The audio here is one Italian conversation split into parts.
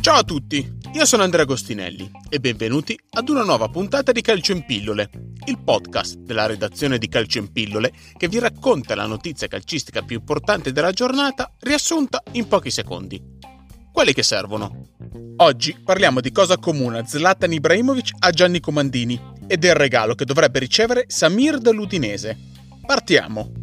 Ciao a tutti, io sono Andrea Agostinelli e benvenuti ad una nuova puntata di Calcio in Pillole, il podcast della redazione di Calcio in Pillole che vi racconta la notizia calcistica più importante della giornata riassunta in pochi secondi. Quelli che servono. Oggi parliamo di cosa comuna Zlatan Ibrahimovic a Gianni Comandini e del regalo che dovrebbe ricevere Samir dall'Udinese. Partiamo!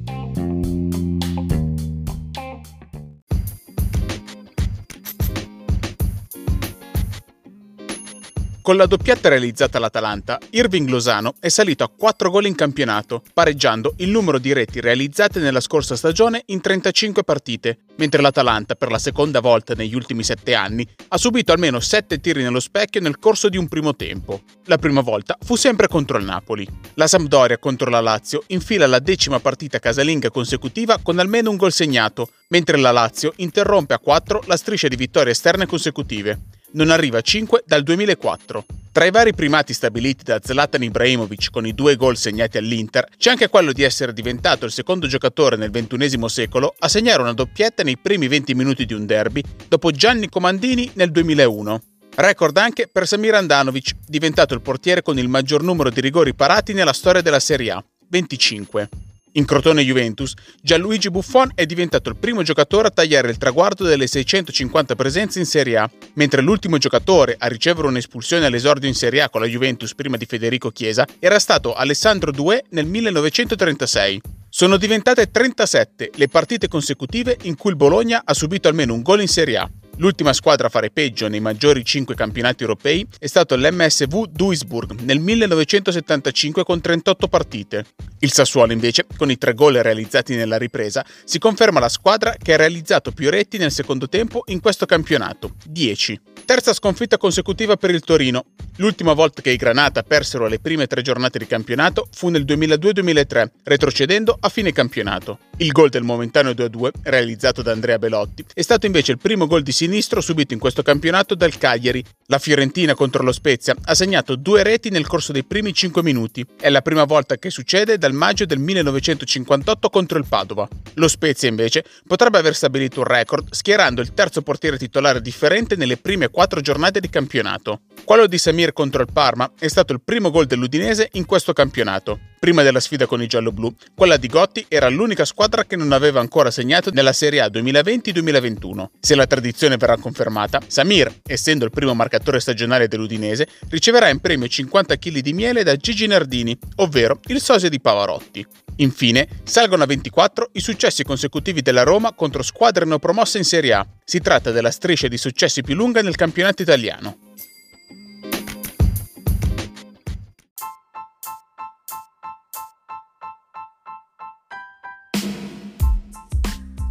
Con la doppietta realizzata all'Atalanta, Irving Lozano è salito a 4 gol in campionato, pareggiando il numero di reti realizzate nella scorsa stagione in 35 partite, mentre l'Atalanta, per la seconda volta negli ultimi 7 anni, ha subito almeno 7 tiri nello specchio nel corso di un primo tempo. La prima volta fu sempre contro il Napoli. La Sampdoria contro la Lazio infila la decima partita casalinga consecutiva con almeno un gol segnato, mentre la Lazio interrompe a 4 la striscia di vittorie esterne consecutive non arriva a 5 dal 2004. Tra i vari primati stabiliti da Zlatan Ibrahimovic con i due gol segnati all'Inter, c'è anche quello di essere diventato il secondo giocatore nel XXI secolo a segnare una doppietta nei primi 20 minuti di un derby, dopo Gianni Comandini nel 2001. Record anche per Samir Andanovic, diventato il portiere con il maggior numero di rigori parati nella storia della Serie A, 25. In Crotone Juventus, Gianluigi Buffon è diventato il primo giocatore a tagliare il traguardo delle 650 presenze in Serie A, mentre l'ultimo giocatore a ricevere un'espulsione all'esordio in Serie A con la Juventus prima di Federico Chiesa era stato Alessandro Due nel 1936. Sono diventate 37 le partite consecutive in cui il Bologna ha subito almeno un gol in Serie A. L'ultima squadra a fare peggio nei maggiori 5 campionati europei è stato l'MSV Duisburg nel 1975 con 38 partite. Il Sassuolo invece, con i tre gol realizzati nella ripresa, si conferma la squadra che ha realizzato più reti nel secondo tempo in questo campionato, 10. Terza sconfitta consecutiva per il Torino. L'ultima volta che i Granata persero le prime tre giornate di campionato fu nel 2002-2003, retrocedendo a fine campionato. Il gol del momentaneo 2-2, realizzato da Andrea Belotti, è stato invece il primo gol di sinistro subito in questo campionato dal Cagliari. La Fiorentina contro lo Spezia ha segnato due reti nel corso dei primi 5 minuti. È la prima volta che succede dal maggio del 1958 contro il Padova. Lo Spezia invece potrebbe aver stabilito un record schierando il terzo portiere titolare differente nelle prime quattro giornate di campionato. Quello di Samir contro il Parma è stato il primo gol dell'Udinese in questo campionato. Prima della sfida con i gialloblu, quella di Gotti era l'unica squadra che non aveva ancora segnato nella Serie A 2020-2021. Se la tradizione verrà confermata, Samir, essendo il primo marcatore stagionale dell'Udinese, riceverà in premio 50 kg di miele da Gigi Nardini, ovvero il sosia di Pavarotti. Infine, salgono a 24 i successi consecutivi della Roma contro squadre neopromosse in Serie A. Si tratta della striscia di successi più lunga nel campionato italiano.